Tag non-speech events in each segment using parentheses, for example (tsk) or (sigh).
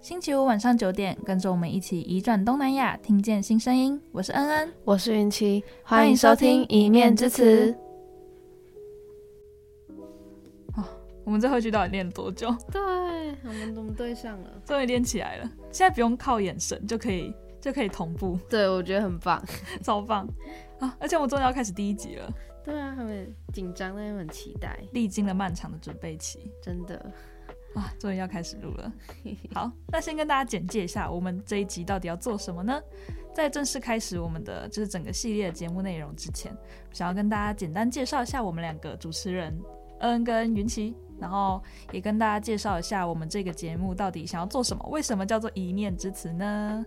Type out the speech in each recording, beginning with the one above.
星期五晚上九点，跟着我们一起移转东南亚，听见新声音。我是恩恩，我是云奇，欢迎收听《一面之词》。哦，我们这回去到底练多久？对，我们怎么对上了？终于练起来了，现在不用靠眼神就可以就可以同步。对，我觉得很棒，超棒啊！而且我们终于要开始第一集了。对啊，很紧张，但又很期待。历经了漫长的准备期，真的。啊，终于要开始录了。(laughs) 好，那先跟大家简介一下，我们这一集到底要做什么呢？在正式开始我们的就是整个系列的节目内容之前，想要跟大家简单介绍一下我们两个主持人恩恩跟云奇，然后也跟大家介绍一下我们这个节目到底想要做什么，为什么叫做一面之词呢？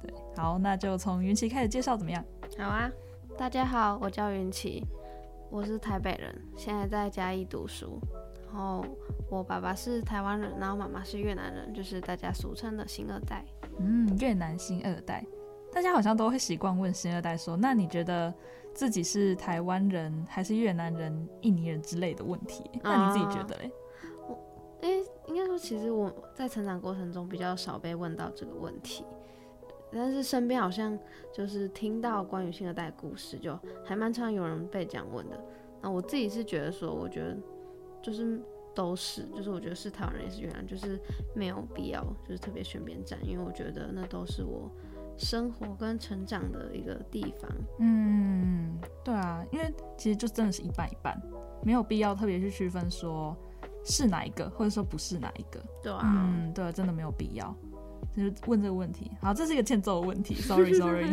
对，好，那就从云奇开始介绍怎么样？好啊，大家好，我叫云奇，我是台北人，现在在嘉义读书。然后我爸爸是台湾人，然后妈妈是越南人，就是大家俗称的新二代。嗯，越南新二代，大家好像都会习惯问新二代说：“那你觉得自己是台湾人还是越南人、印尼人之类的问题？”那你自己觉得嘞？我，诶，应该说其实我在成长过程中比较少被问到这个问题，但是身边好像就是听到关于新二代的故事，就还蛮常有人被这样问的。那我自己是觉得说，我觉得。就是都是，就是我觉得是台湾人也是越南，就是没有必要就是特别选边站，因为我觉得那都是我生活跟成长的一个地方。嗯，对啊，因为其实就真的是一半一半，没有必要特别去区分说是哪一个，或者说不是哪一个。对啊，嗯，对啊，真的没有必要，就是问这个问题。好，这是一个欠揍的问题，(laughs) sorry sorry，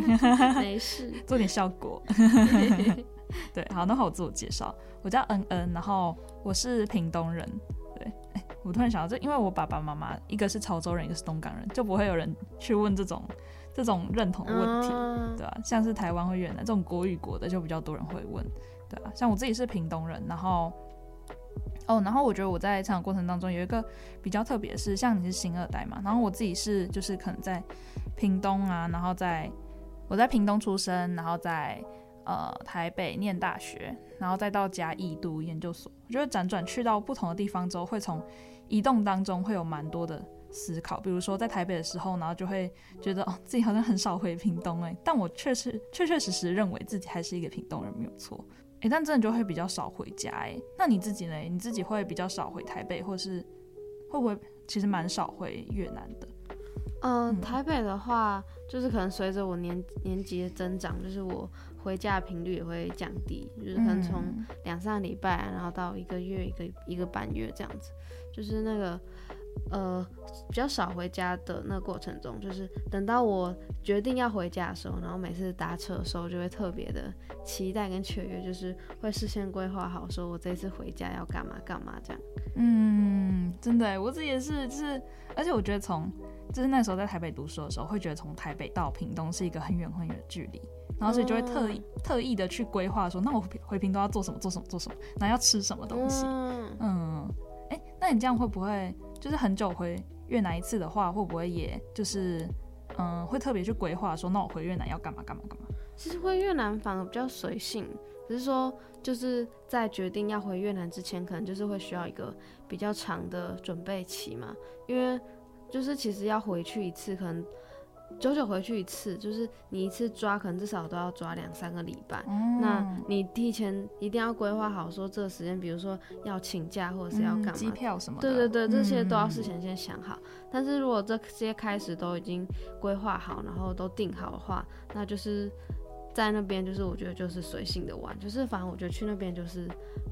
没事，(laughs) 做点效果。(laughs) (laughs) 对，好，那好，我自我介绍，我叫恩恩，然后我是屏东人。对，哎，我突然想到这，因为我爸爸妈妈一个是潮州人，一个是东港人，就不会有人去问这种这种认同的问题，嗯、对吧、啊？像是台湾或越南这种国与国的，就比较多人会问，对啊，像我自己是屏东人，然后哦，然后我觉得我在成长过程当中有一个比较特别的是，像你是新二代嘛，然后我自己是就是可能在屏东啊，然后在我在屏东出生，然后在。呃，台北念大学，然后再到嘉义读研究所。我觉得辗转去到不同的地方之后，会从移动当中会有蛮多的思考。比如说在台北的时候，然后就会觉得哦，自己好像很少回屏东哎，但我确实确确实实认为自己还是一个屏东人，没有错哎。但真的就会比较少回家哎。那你自己呢？你自己会比较少回台北，或是会不会其实蛮少回越南的？呃、嗯，台北的话，就是可能随着我年年纪的增长，就是我。回家的频率也会降低，就是可能从两三个礼拜，然后到一个月、一个一个半月这样子，就是那个呃比较少回家的那个过程中，就是等到我决定要回家的时候，然后每次搭车的时候就会特别的期待跟雀跃，就是会事先规划好，说我这次回家要干嘛干嘛这样。嗯，真的，我自己也是，就是而且我觉得从就是那时候在台北读书的时候，会觉得从台北到屏东是一个很远很远的距离。然后所以就会特意、嗯、特意的去规划说，那我回屏都要做什么做什么做什么，然后要吃什么东西。嗯，哎、嗯，那你这样会不会就是很久回越南一次的话，会不会也就是嗯会特别去规划说，那我回越南要干嘛干嘛干嘛？其实回越南反而比较随性，只是说就是在决定要回越南之前，可能就是会需要一个比较长的准备期嘛，因为就是其实要回去一次可能。久久回去一次，就是你一次抓，可能至少都要抓两三个礼拜。嗯、那你提前一定要规划好，说这个时间，比如说要请假或者是要干嘛，机票什么的。对对对，这些都要事前先想好。嗯、但是如果这些开始都已经规划好，然后都定好的话，那就是在那边，就是我觉得就是随性的玩，就是反正我觉得去那边就是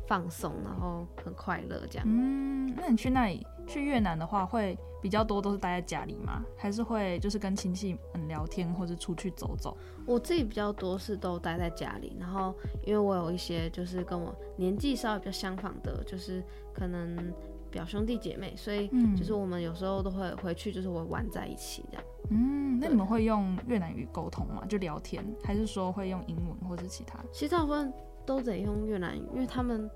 放松，然后很快乐这样。嗯，那你去那里？去越南的话，会比较多都是待在家里吗？还是会就是跟亲戚们聊天，或者出去走走？我自己比较多是都待在家里，然后因为我有一些就是跟我年纪稍微比较相仿的，就是可能表兄弟姐妹，所以就是我们有时候都会回去，就是会玩在一起这样。嗯，那你们会用越南语沟通吗？就聊天，还是说会用英文或者其他？其实大部分都得用越南语，因为他们。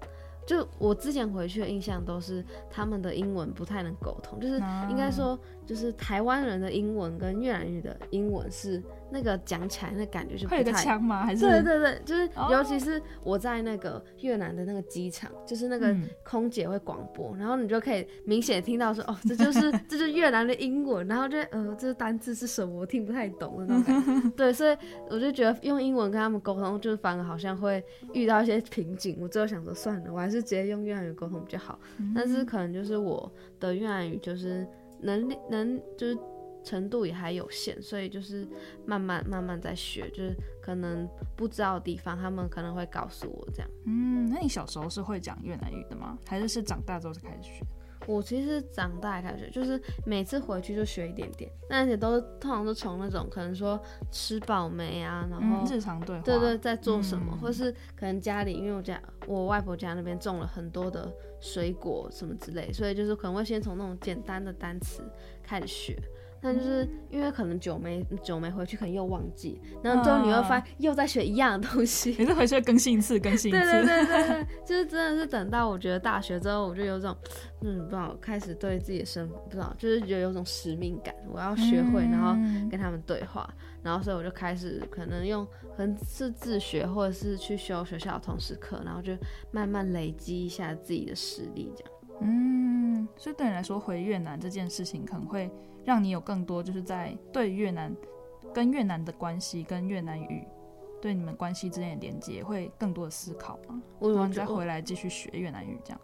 就我之前回去的印象都是他们的英文不太能沟通，就是应该说就是台湾人的英文跟越南语的英文是那个讲起来那感觉就不太会有个腔吗？还是对对对，就是哦尤其是我在那个越南的那个机场，就是那个嗯空姐会广播，然后你就可以明显听到说，哦，这就是 (laughs) 这就是越南的英文，然后就呃，这个单字是什么，我听不太懂的那种感觉。对，所以我就觉得用英文跟他们沟通，就是反而好像会遇到一些瓶颈。我最后想说，算了，我还是直接用越南语沟通比较好。但是可能就是我的越南语就是能力能就是。程度也还有限，所以就是慢慢慢慢在学，就是可能不知道的地方，他们可能会告诉我这样。嗯，那你小时候是会讲越南语的吗？还是是长大之后才开始学？我其实长大开始学，就是每次回去就学一点点，那而且都是通常都从那种可能说吃饱没啊，然后、嗯、日常对话，对对，在做什么，嗯、或是可能家里，因为我家我外婆家那边种了很多的水果什么之类，所以就是可能会先从那种简单的单词开始学。但就是因为可能久没久没回去，可能又忘记，然后之后你会发现又在学一样的东西。每次回去更新一次，更新一 (laughs) 次。对对对对对，(laughs) 就是真的是等到我觉得大学之后，我就有种嗯不知道开始对自己的生活不知道，就是觉得有种使命感，我要学会，然后跟他们对话，然后所以我就开始可能用可能是自学，或者是去修学校的通识课，然后就慢慢累积一下自己的实力，这样。嗯，所以对你来说，回越南这件事情可能会。让你有更多就是在对越南跟越南的关系，跟越南语对你们关系之间的连接，会更多的思考吗？我然后再回来继续学越南语这样。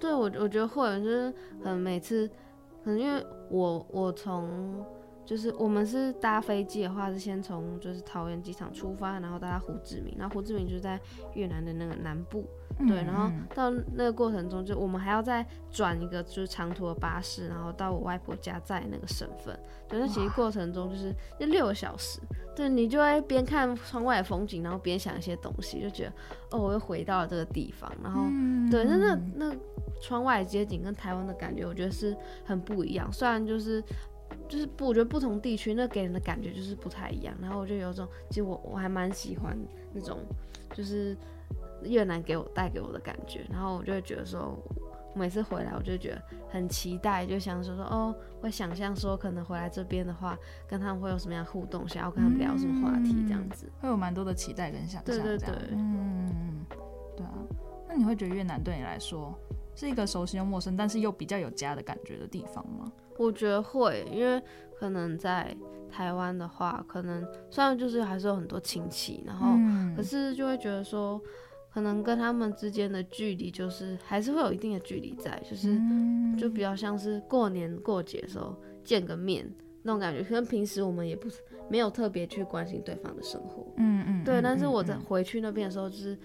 对我，我觉得会，就是可能每次，可能因为我我从就是我们是搭飞机的话，是先从就是桃园机场出发，然后到胡志明，然后胡志明就是在越南的那个南部。对，然后到那个过程中，就我们还要再转一个就是长途的巴士，然后到我外婆家在那个省份。对，那其实过程中就是那六个小时。对，你就会边看窗外的风景，然后边想一些东西，就觉得哦，我又回到了这个地方。然后，对，那那那窗外的街景跟台湾的感觉，我觉得是很不一样。虽然就是就是不，我觉得不同地区那给人的感觉就是不太一样。然后我就有种，其实我我还蛮喜欢那种就是。越南给我带给我的感觉，然后我就会觉得说，每次回来我就觉得很期待，就想说说哦，会想象说可能回来这边的话，跟他们会有什么样互动，想要跟他们聊什么话题，这样子，会有蛮多的期待跟想象。对对对，嗯，对啊。那你会觉得越南对你来说是一个熟悉又陌生，但是又比较有家的感觉的地方吗？我觉得会，因为可能在台湾的话，可能虽然就是还是有很多亲戚，然后可是就会觉得说。可能跟他们之间的距离，就是还是会有一定的距离在，就是就比较像是过年过节的时候见个面那种感觉，可能平时我们也不没有特别去关心对方的生活，嗯嗯，对。但是我在回去那边的时候，就是。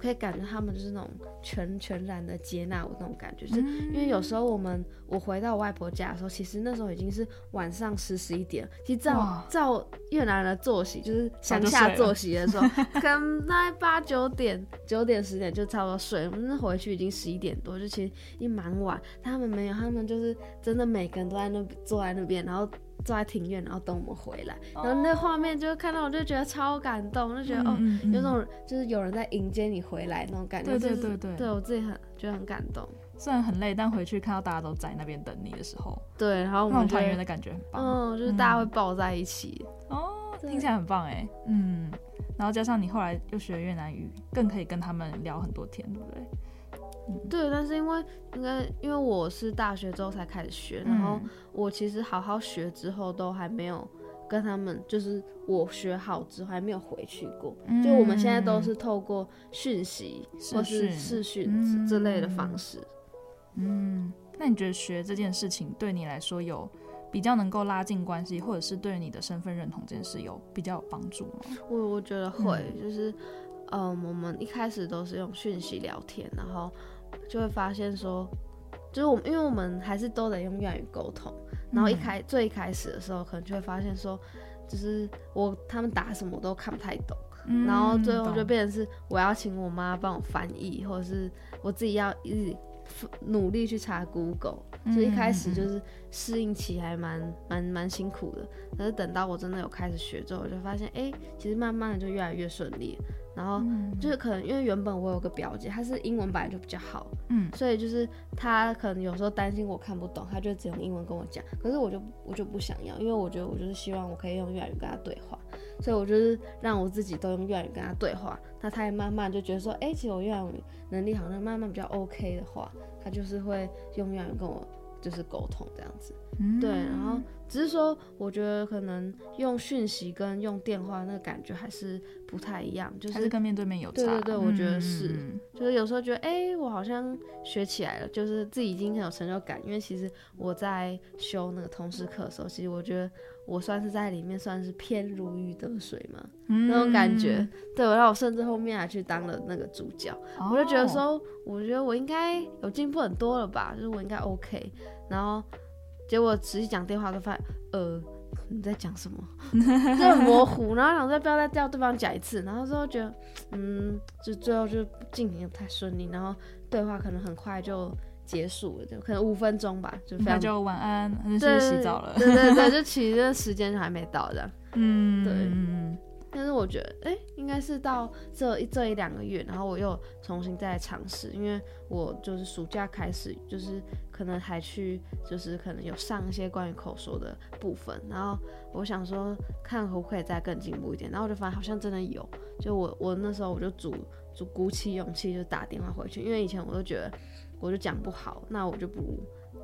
可以感觉他们就是那种全全然的接纳我那种感觉，就是因为有时候我们我回到我外婆家的时候，其实那时候已经是晚上十十一点。其实照照越南人的作息，就是乡下作息的时候，(laughs) 可能大概八九点、九点十点就差不多睡。我们那回去已经十一点多，就其实已经蛮晚。他们没有，他们就是真的每个人都在那坐在那边，然后。坐在庭院，然后等我们回来，然后那画面就看到，我就觉得超感动，就觉得、嗯、哦，有种就是有人在迎接你回来那种感觉，对对对对，对我自己很觉得很感动。虽然很累，但回去看到大家都在那边等你的时候，对，然后我们团圆的感觉很棒，嗯，就是大家会抱在一起，嗯、哦，听起来很棒哎，嗯，然后加上你后来又学越南语，更可以跟他们聊很多天，对不对？对，但是因为应该因为我是大学之后才开始学，然后我其实好好学之后都还没有跟他们，就是我学好之后还没有回去过。就我们现在都是透过讯息或是视讯之类的方式。嗯，那你觉得学这件事情对你来说有比较能够拉近关系，或者是对你的身份认同这件事有比较有帮助吗？我我觉得会，就是嗯，我们一开始都是用讯息聊天，然后。就会发现说，就是我们，因为我们还是都得用粤语沟通。然后一开、嗯、最一开始的时候，可能就会发现说，就是我他们打什么我都看不太懂。嗯、然后最后就变成是我要请我妈帮我翻译，或者是我自己要一直努力去查 Google。所以一开始就是适应期还蛮蛮蛮辛苦的。可是等到我真的有开始学之后，我就发现，哎、欸，其实慢慢的就越来越顺利。然后就是可能因为原本我有个表姐，她是英文本来就比较好，嗯，所以就是她可能有时候担心我看不懂，她就只用英文跟我讲。可是我就我就不想要，因为我觉得我就是希望我可以用粤语跟她对话，所以我就是让我自己都用越南语跟他对话，那他也慢慢就觉得说，哎、欸，其实我越南语能力好像慢慢比较 OK 的话，他就是会用越南语跟我就是沟通这样子，嗯、对，然后。只是说，我觉得可能用讯息跟用电话那个感觉还是不太一样，就是还是跟面对面有差。对对对，我觉得是，嗯、就是有时候觉得，哎、欸，我好像学起来了，就是自己已经很有成就感。因为其实我在修那个通识课的时候，其实我觉得我算是在里面算是偏如鱼得水嘛，嗯、那种感觉。对，然后我甚至后面还去当了那个主角，哦、我就觉得说，我觉得我应该有进步很多了吧，就是我应该 OK，然后。结果仔细讲电话都发现，呃，你在讲什么？(laughs) 就很模糊，然后想再不要再叫对方讲一次，然后之后觉得，嗯，就最后就进行的太顺利，然后对话可能很快就结束了，就可能五分钟吧，就非常就晚安，就洗澡了，对对对，就其实时间还没到这样，嗯，对。但是我觉得，哎、欸，应该是到这一这一两个月，然后我又重新再尝试，因为我就是暑假开始，就是可能还去，就是可能有上一些关于口说的部分，然后我想说，看可不可以再更进步一点，然后我就发现好像真的有，就我我那时候我就鼓就鼓起勇气就打电话回去，因为以前我都觉得我就讲不好，那我就不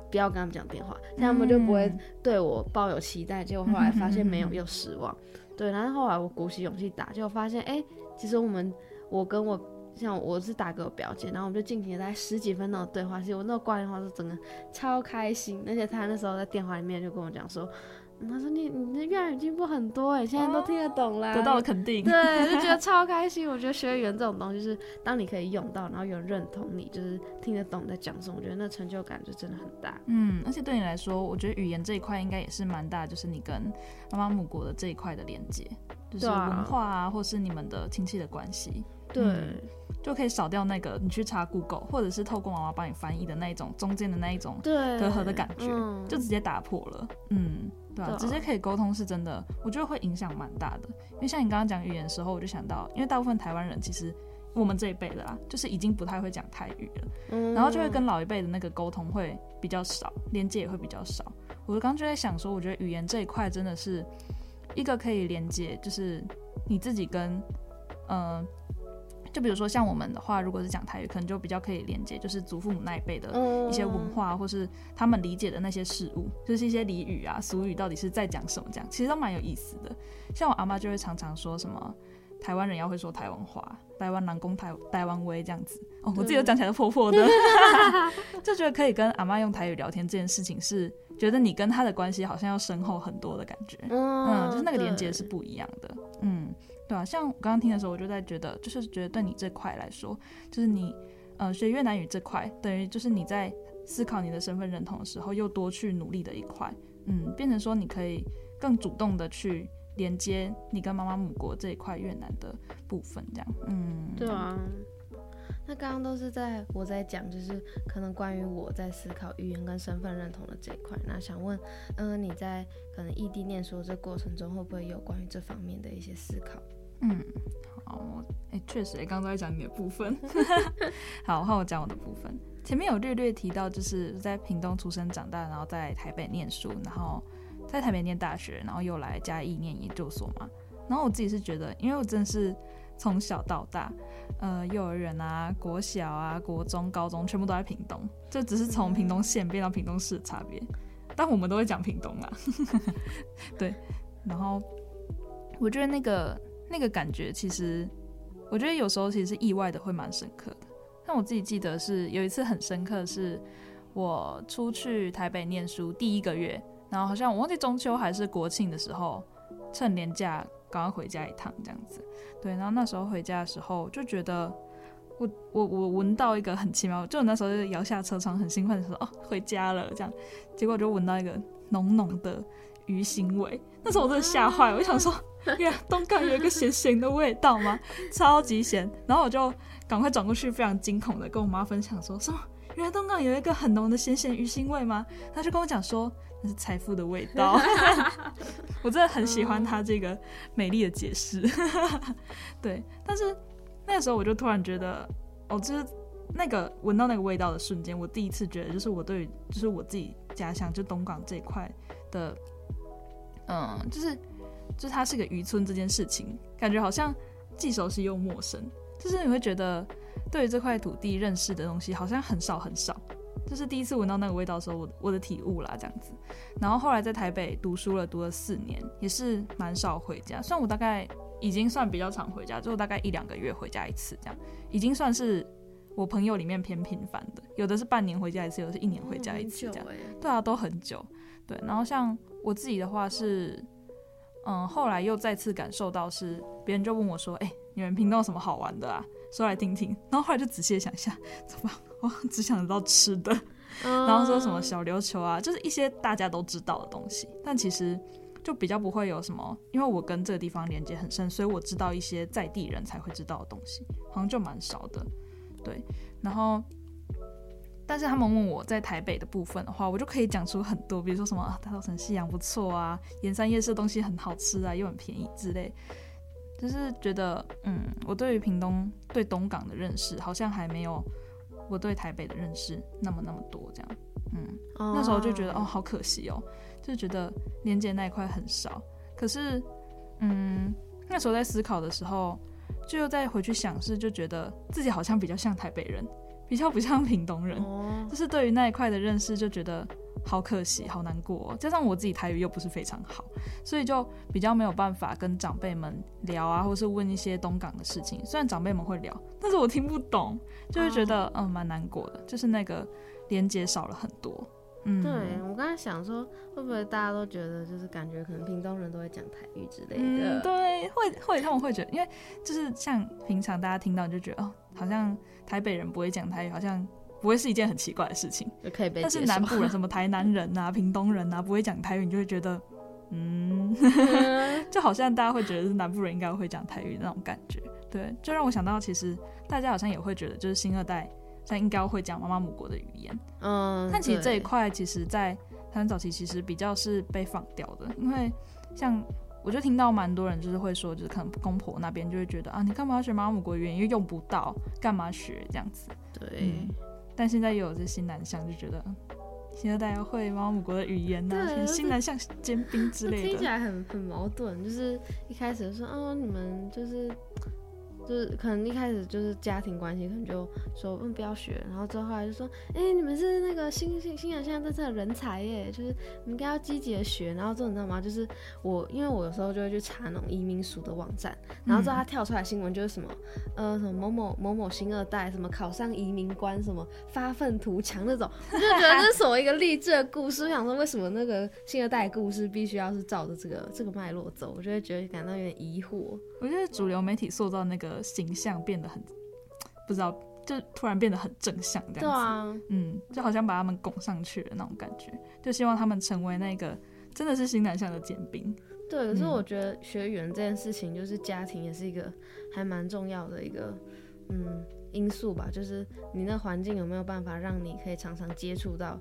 不要跟他们讲电话，这样他们就不会对我抱有期待，结果后来发现没有，又失望。对，然后后来我鼓起勇气打，结果发现，哎，其实我们，我跟我像我是打给我表姐，然后我们就进行了大概十几分钟的对话。其实我那个挂电话是真的超开心，而且他那时候在电话里面就跟我讲说。他说你：“你你的越南语进步很多哎，现在都听得懂啦，得到了肯定。对，就觉得超开心。我觉得学语言这种东西，就是当你可以用到，然后有人认同你，就是听得懂在讲什么，我觉得那成就感就真的很大。嗯，而且对你来说，我觉得语言这一块应该也是蛮大，就是你跟妈妈母国的这一块的连接，就是文化啊，或是你们的亲戚的关系。对、嗯，就可以少掉那个你去查 Google，或者是透过妈妈帮你翻译的那一种中间的那一种隔阂的感觉，嗯、就直接打破了。嗯。对啊，直接可以沟通是真的，我觉得会影响蛮大的。因为像你刚刚讲语言的时候，我就想到，因为大部分台湾人其实我们这一辈的啦，就是已经不太会讲泰语了，嗯、然后就会跟老一辈的那个沟通会比较少，连接也会比较少。我刚刚就在想说，我觉得语言这一块真的是一个可以连接，就是你自己跟嗯。呃就比如说像我们的话，如果是讲台语，可能就比较可以连接，就是祖父母那一辈的一些文化，或是他们理解的那些事物，就是一些俚语啊、俗语，到底是在讲什么，这样其实都蛮有意思的。像我阿妈就会常常说什么台湾人要会说台湾话，台湾南宫台台湾威这样子。哦，我自己都讲起来都破破的 (laughs) (laughs) 就觉得可以跟阿妈用台语聊天这件事情，是觉得你跟他的关系好像要深厚很多的感觉。嗯，就是那个连接是不一样的。嗯。对啊，像我刚刚听的时候，我就在觉得，就是觉得对你这块来说，就是你，呃，学越南语这块，等于就是你在思考你的身份认同的时候，又多去努力的一块，嗯，变成说你可以更主动的去连接你跟妈妈母国这一块越南的部分，这样，嗯，对啊。那刚刚都是在我在讲，就是可能关于我在思考语言跟身份认同的这一块。那想问，嗯，你在可能异地念书的这过程中，会不会有关于这方面的一些思考？嗯，好，哎、欸，确实，哎，刚刚都在讲你的部分。(laughs) 好，换我讲我的部分。前面有略略提到，就是在屏东出生长大，然后在台北念书，然后在台北念大学，然后又来嘉义念研究所嘛。然后我自己是觉得，因为我真的是从小到大，呃，幼儿园啊、国小啊、国中、高中，全部都在屏东，这只是从屏东县变到屏东市的差别。但我们都会讲屏东啊，(laughs) 对。然后我觉得那个。那个感觉其实，我觉得有时候其实是意外的，会蛮深刻的。但我自己记得是有一次很深刻，是我出去台北念书第一个月，然后好像我忘记中秋还是国庆的时候，趁年假赶快回家一趟这样子。对，然后那时候回家的时候就觉得我，我我闻到一个很奇妙，就我那时候就摇下车窗，很兴奋的说哦回家了这样，结果就闻到一个浓浓的鱼腥味，那时候我真的吓坏，我就想说。(laughs) 呀，东港有一个咸咸的味道吗？超级咸！然后我就赶快转过去，非常惊恐的跟我妈分享说：“什么？原来东港有一个很浓的咸咸鱼腥味吗？”她就跟我讲说：“那是财富的味道。(laughs) ” (laughs) 我真的很喜欢她这个美丽的解释。对，但是那个时候我就突然觉得，哦，就是那个闻到那个味道的瞬间，我第一次觉得，就是我对于就是我自己家乡就东港这一块的，嗯，就是。就是它是个渔村这件事情，感觉好像既熟悉又陌生。就是你会觉得对于这块土地认识的东西好像很少很少。就是第一次闻到那个味道的时候，我我的体悟啦，这样子。然后后来在台北读书了，读了四年，也是蛮少回家。虽然我大概已经算比较常回家，就大概一两个月回家一次，这样已经算是我朋友里面偏频繁的。有的是半年回家一次，有的是一年回家一次，这样。对啊，都很久。对，然后像我自己的话是，嗯，后来又再次感受到是，别人就问我说：“哎、欸，你们屏东有什么好玩的啊？说来听听。”然后后来就仔细想一下，怎么？我只想得到吃的，(laughs) 然后说什么小琉球啊，就是一些大家都知道的东西，但其实就比较不会有什么，因为我跟这个地方连接很深，所以我知道一些在地人才会知道的东西，好像就蛮少的，对。然后，但是他们问我在台北的部分的话，我就可以讲出很多，比如说什么啊，大稻埕夕阳不错啊，盐山夜市的东西很好吃啊，又很便宜之类，就是觉得嗯，我对于屏东对东港的认识好像还没有。我对台北的认识那么那么多，这样，嗯，oh. 那时候就觉得哦，好可惜哦，就觉得连接那一块很少。可是，嗯，那时候在思考的时候，就又再回去想，是就觉得自己好像比较像台北人，比较不像屏东人，oh. 就是对于那一块的认识就觉得。好可惜，好难过哦。加上我自己台语又不是非常好，所以就比较没有办法跟长辈们聊啊，或是问一些东港的事情。虽然长辈们会聊，但是我听不懂，就会觉得嗯蛮难过的，就是那个连接少了很多。嗯，对，我刚才想说，会不会大家都觉得就是感觉可能屏东人都会讲台语之类的？嗯，对，会会他们会觉得，因为就是像平常大家听到就觉得哦，好像台北人不会讲台语，好像。不会是一件很奇怪的事情，就可以被。但是南部人，什么台南人啊、屏东人啊，不会讲台语，你就会觉得，嗯，(laughs) 就好像大家会觉得是南部人应该会讲台语的那种感觉。对，就让我想到，其实大家好像也会觉得，就是新二代像应该会讲妈妈母国的语言。嗯，但其实这一块，其实，在台湾早期其实比较是被放掉的，因为像我就听到蛮多人就是会说，就是可能公婆那边就会觉得啊，你干嘛要学妈妈母国语言？因为用不到，干嘛学这样子？对。嗯但现在又有这新南向，就觉得现在大家会妈妈母国的语言呐、啊，新南向尖兵之类的，听起来很很矛盾。就是一开始说，哦，你们就是。就是可能一开始就是家庭关系，可能就说嗯不要学，然后之后后来就说，哎、欸、你们是那个新新新人现在在这人才耶，就是你们应该要积极的学。然后这种你知道吗？就是我因为我有时候就会去查那种移民署的网站，然后之后他跳出来新闻就是什么，呃什么某某某某新二代什么考上移民官什么发愤图强那种，我就觉得这是什么一个励志的故事。我想说为什么那个新二代的故事必须要是照着这个这个脉络走，我就会觉得感到有点疑惑。我觉得主流媒体塑造那个。形象变得很 (tsk) 不知道，就突然变得很正向这样子，对啊，嗯，就好像把他们拱上去的那种感觉，就希望他们成为那个真的是新南向的尖兵。对，可是我觉得学语言这件事情，就是家庭也是一个还蛮重要的一个嗯因素吧，就是你那环境有没有办法让你可以常常接触到，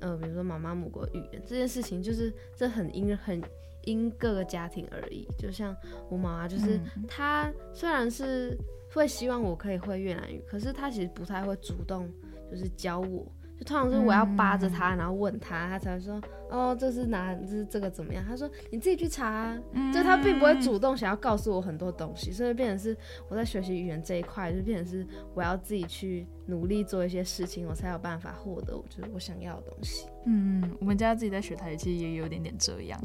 呃，比如说妈妈母国语言这件事情，就是这很因很。因各个家庭而异，就像我妈妈，就是她虽然是会希望我可以会越南语，可是她其实不太会主动就是教我，就通常是我要扒着她，然后问她，她才会说哦，这是哪，这是这个怎么样？她说你自己去查啊，就她并不会主动想要告诉我很多东西，所以变成是我在学习语言这一块，就变成是我要自己去努力做一些事情，我才有办法获得我觉得我想要的东西。嗯，我们家自己在学台语，其实也有点点这样。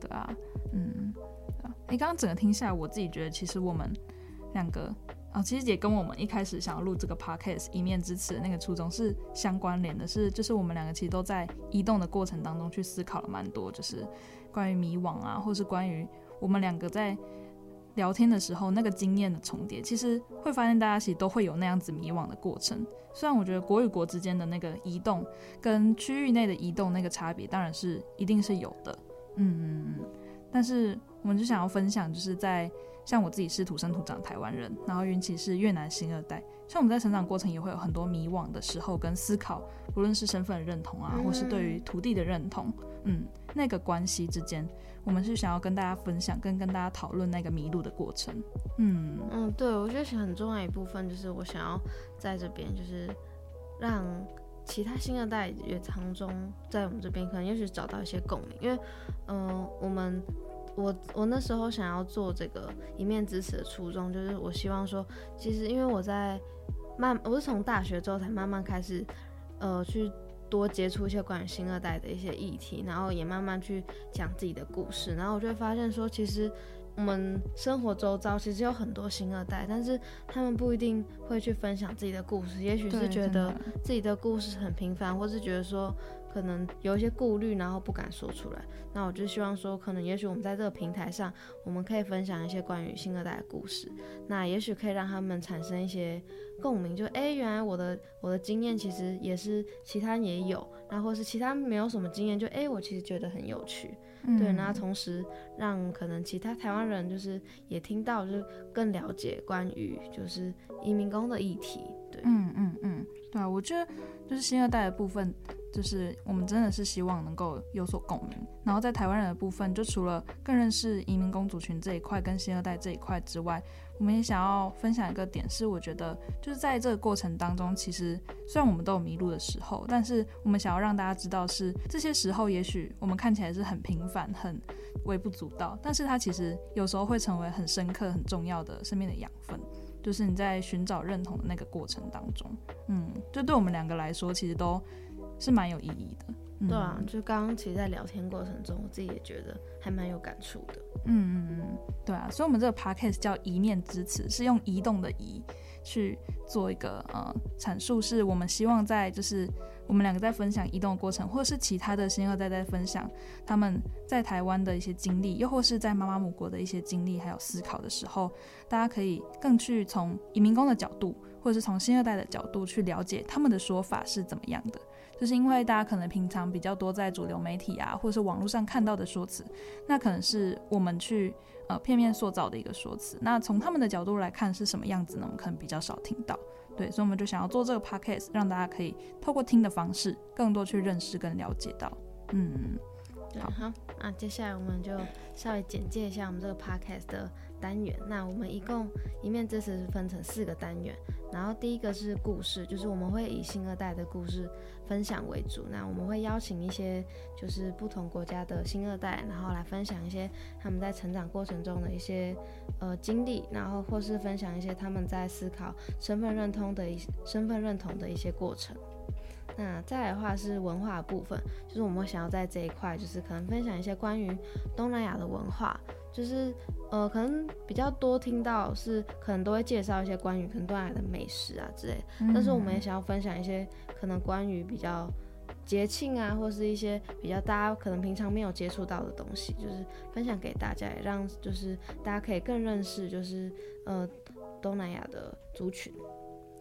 对啊，嗯，你刚刚整个听下来，我自己觉得其实我们两个啊、其实也跟我们一开始想要录这个 podcast 一面之词的那个初衷是相关联的，是就是我们两个其实都在移动的过程当中去思考了蛮多，就是关于迷惘啊，或是关于我们两个在聊天的时候那个经验的重叠，其实会发现大家其实都会有那样子迷惘的过程。虽然我觉得国与国之间的那个移动跟区域内的移动那个差别，当然是一定是有的。嗯嗯嗯，但是我们就想要分享，就是在像我自己是土生土长台湾人，然后云奇是越南新二代，像我们在成长过程也会有很多迷惘的时候跟思考，无论是身份认同啊，或是对于土地的认同，嗯，那个关系之间，我们是想要跟大家分享，跟跟大家讨论那个迷路的过程。嗯嗯，对，我觉得很重要一部分就是我想要在这边就是让。其他新二代也当中，在我们这边可能也许找到一些共鸣，因为，嗯、我们我我那时候想要做这个一面之词的初衷，就是我希望说，其实因为我在慢，我是从大学之后才慢慢开始，呃，去多接触一些关于新二代的一些议题，然后也慢慢去讲自己的故事，然后我就会发现说，其实。我们生活周遭其实有很多新二代，但是他们不一定会去分享自己的故事，也许是觉得自己的故事很平凡，或是觉得说可能有一些顾虑，然后不敢说出来。那我就希望说，可能也许我们在这个平台上，我们可以分享一些关于新二代的故事，那也许可以让他们产生一些共鸣，就哎，原来我的我的经验其实也是其他人也有，然后或是其他没有什么经验，就哎，我其实觉得很有趣。对，那同时让可能其他台湾人就是也听到，就是更了解关于就是移民工的议题。对，嗯嗯嗯，对啊，我觉得就是新二代的部分，就是我们真的是希望能够有所共鸣。然后在台湾人的部分，就除了更认识移民工族群这一块跟新二代这一块之外，我们也想要分享一个点，是我觉得就是在这个过程当中，其实虽然我们都有迷路的时候，但是我们想要让大家知道是这些时候，也许我们看起来是很平凡、很微不足道，但是它其实有时候会成为很深刻、很重要的生命的养分，就是你在寻找认同的那个过程当中，嗯，就对我们两个来说，其实都是蛮有意义的。对啊，就刚刚其实，在聊天过程中，我自己也觉得还蛮有感触的。嗯嗯嗯，对啊，所以我们这个 podcast 叫“一念之词”，是用移动的“移”去做一个呃阐述，是我们希望在就是我们两个在分享移动的过程，或者是其他的新二代在分享他们在台湾的一些经历，又或是在妈妈母国的一些经历还有思考的时候，大家可以更去从移民工的角度，或者是从新二代的角度去了解他们的说法是怎么样的。就是因为大家可能平常比较多在主流媒体啊，或者是网络上看到的说辞，那可能是我们去呃片面塑造的一个说辞。那从他们的角度来看是什么样子呢？我们可能比较少听到。对，所以我们就想要做这个 podcast，让大家可以透过听的方式，更多去认识跟了解到。嗯，好，好，那接下来我们就稍微简介一下我们这个 podcast 的。单元，那我们一共一面之词是分成四个单元，然后第一个是故事，就是我们会以新二代的故事分享为主，那我们会邀请一些就是不同国家的新二代，然后来分享一些他们在成长过程中的一些呃经历，然后或是分享一些他们在思考身份认同的一身份认同的一些过程。那再来的话是文化部分，就是我们想要在这一块，就是可能分享一些关于东南亚的文化。就是呃，可能比较多听到是可能都会介绍一些关于可能东南亚的美食啊之类，嗯，但是我们也想要分享一些可能关于比较节庆啊，或是一些比较大家可能平常没有接触到的东西，就是分享给大家，也让就是大家可以更认识就是呃东南亚的族群。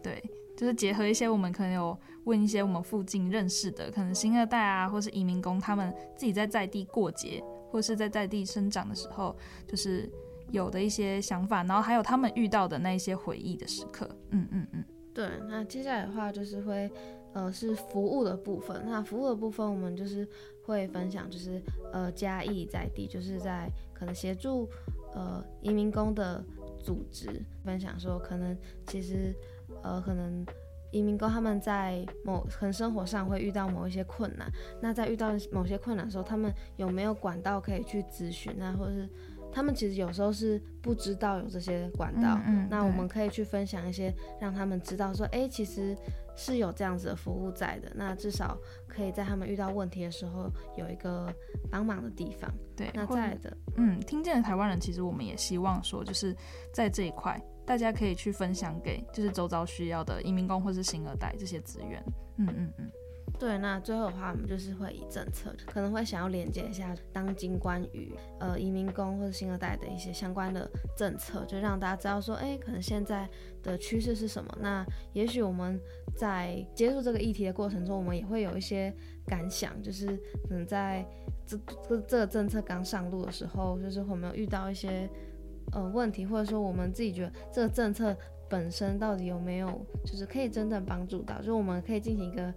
对，就是结合一些我们可能有问一些我们附近认识的可能新二代啊，或是移民工他们自己在在地过节。或是在在地生长的时候，就是有的一些想法，然后还有他们遇到的那一些回忆的时刻。嗯嗯嗯，对。那接下来的话就是会，呃，是服务的部分。那服务的部分，我们就是会分享，就是呃，嘉义在地，就是在可能协助呃移民工的组织分享说，可能其实呃可能。移民工他们在某可能生活上会遇到某一些困难，那在遇到某些困难的时候，他们有没有管道可以去咨询？啊或者是他们其实有时候是不知道有这些管道，嗯嗯，那我们可以去分享一些，让他们知道说，哎、欸，其实是有这样子的服务在的。那至少可以在他们遇到问题的时候有一个帮忙的地方。对，那在的，嗯，听见的台湾人，其实我们也希望说，就是在这一块。大家可以去分享给就是周遭需要的移民工或是新二代这些资源。嗯嗯嗯，对。那最后的话，我们就是会以政策，可能会想要连接一下当今关于呃移民工或者新二代的一些相关的政策，就让大家知道说，哎，可能现在的趋势是什么。那也许我们在接触这个议题的过程中，我们也会有一些感想，就是可能在这这这个政策刚上路的时候，就是会没有遇到一些。呃，问题或者说我们自己觉得这个政策本身到底有没有就是可以真正帮助到，就是我们可以进行一个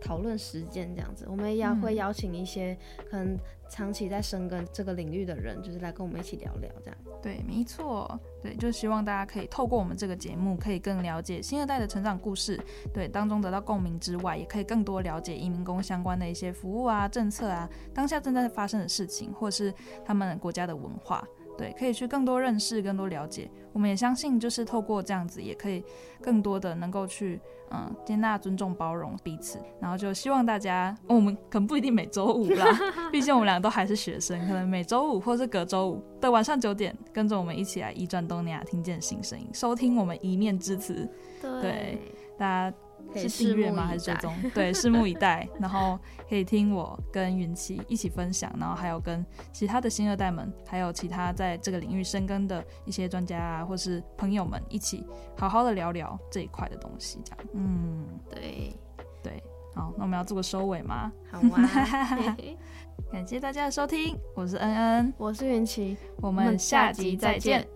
讨论实践这样子。我们也要会邀请一些可能长期在深耕这个领域的人，就是来跟我们一起聊聊这样。对，没错，对，就希望大家可以透过我们这个节目，可以更了解新二代的成长故事，对，当中得到共鸣之外，也可以更多了解移民工相关的一些服务啊、政策啊，当下正在发生的事情，或是他们国家的文化。对，可以去更多认识、更多了解。我们也相信，就是透过这样子，也可以更多的能够去，嗯，接纳、尊重、包容彼此。然后就希望大家，哦、我们可能不一定每周五啦，(laughs) 毕竟我们俩都还是学生，可能每周五或是隔周五的晚上九点，跟着我们一起来一转东南亚，听见新声音，收听我们一面之词。对，对，大家。是订阅吗？还是追踪？(laughs) 对，拭目以待。然后可以听我跟云奇一起分享，然后还有跟其他的新二代们，还有其他在这个领域深耕的一些专家啊，或是朋友们一起好好的聊聊这一块的东西。这样，嗯，对对。好，那我们要做个收尾吗？好哇。(laughs) (laughs) 感谢大家的收听，我是恩恩，我是云奇，我们下集再见。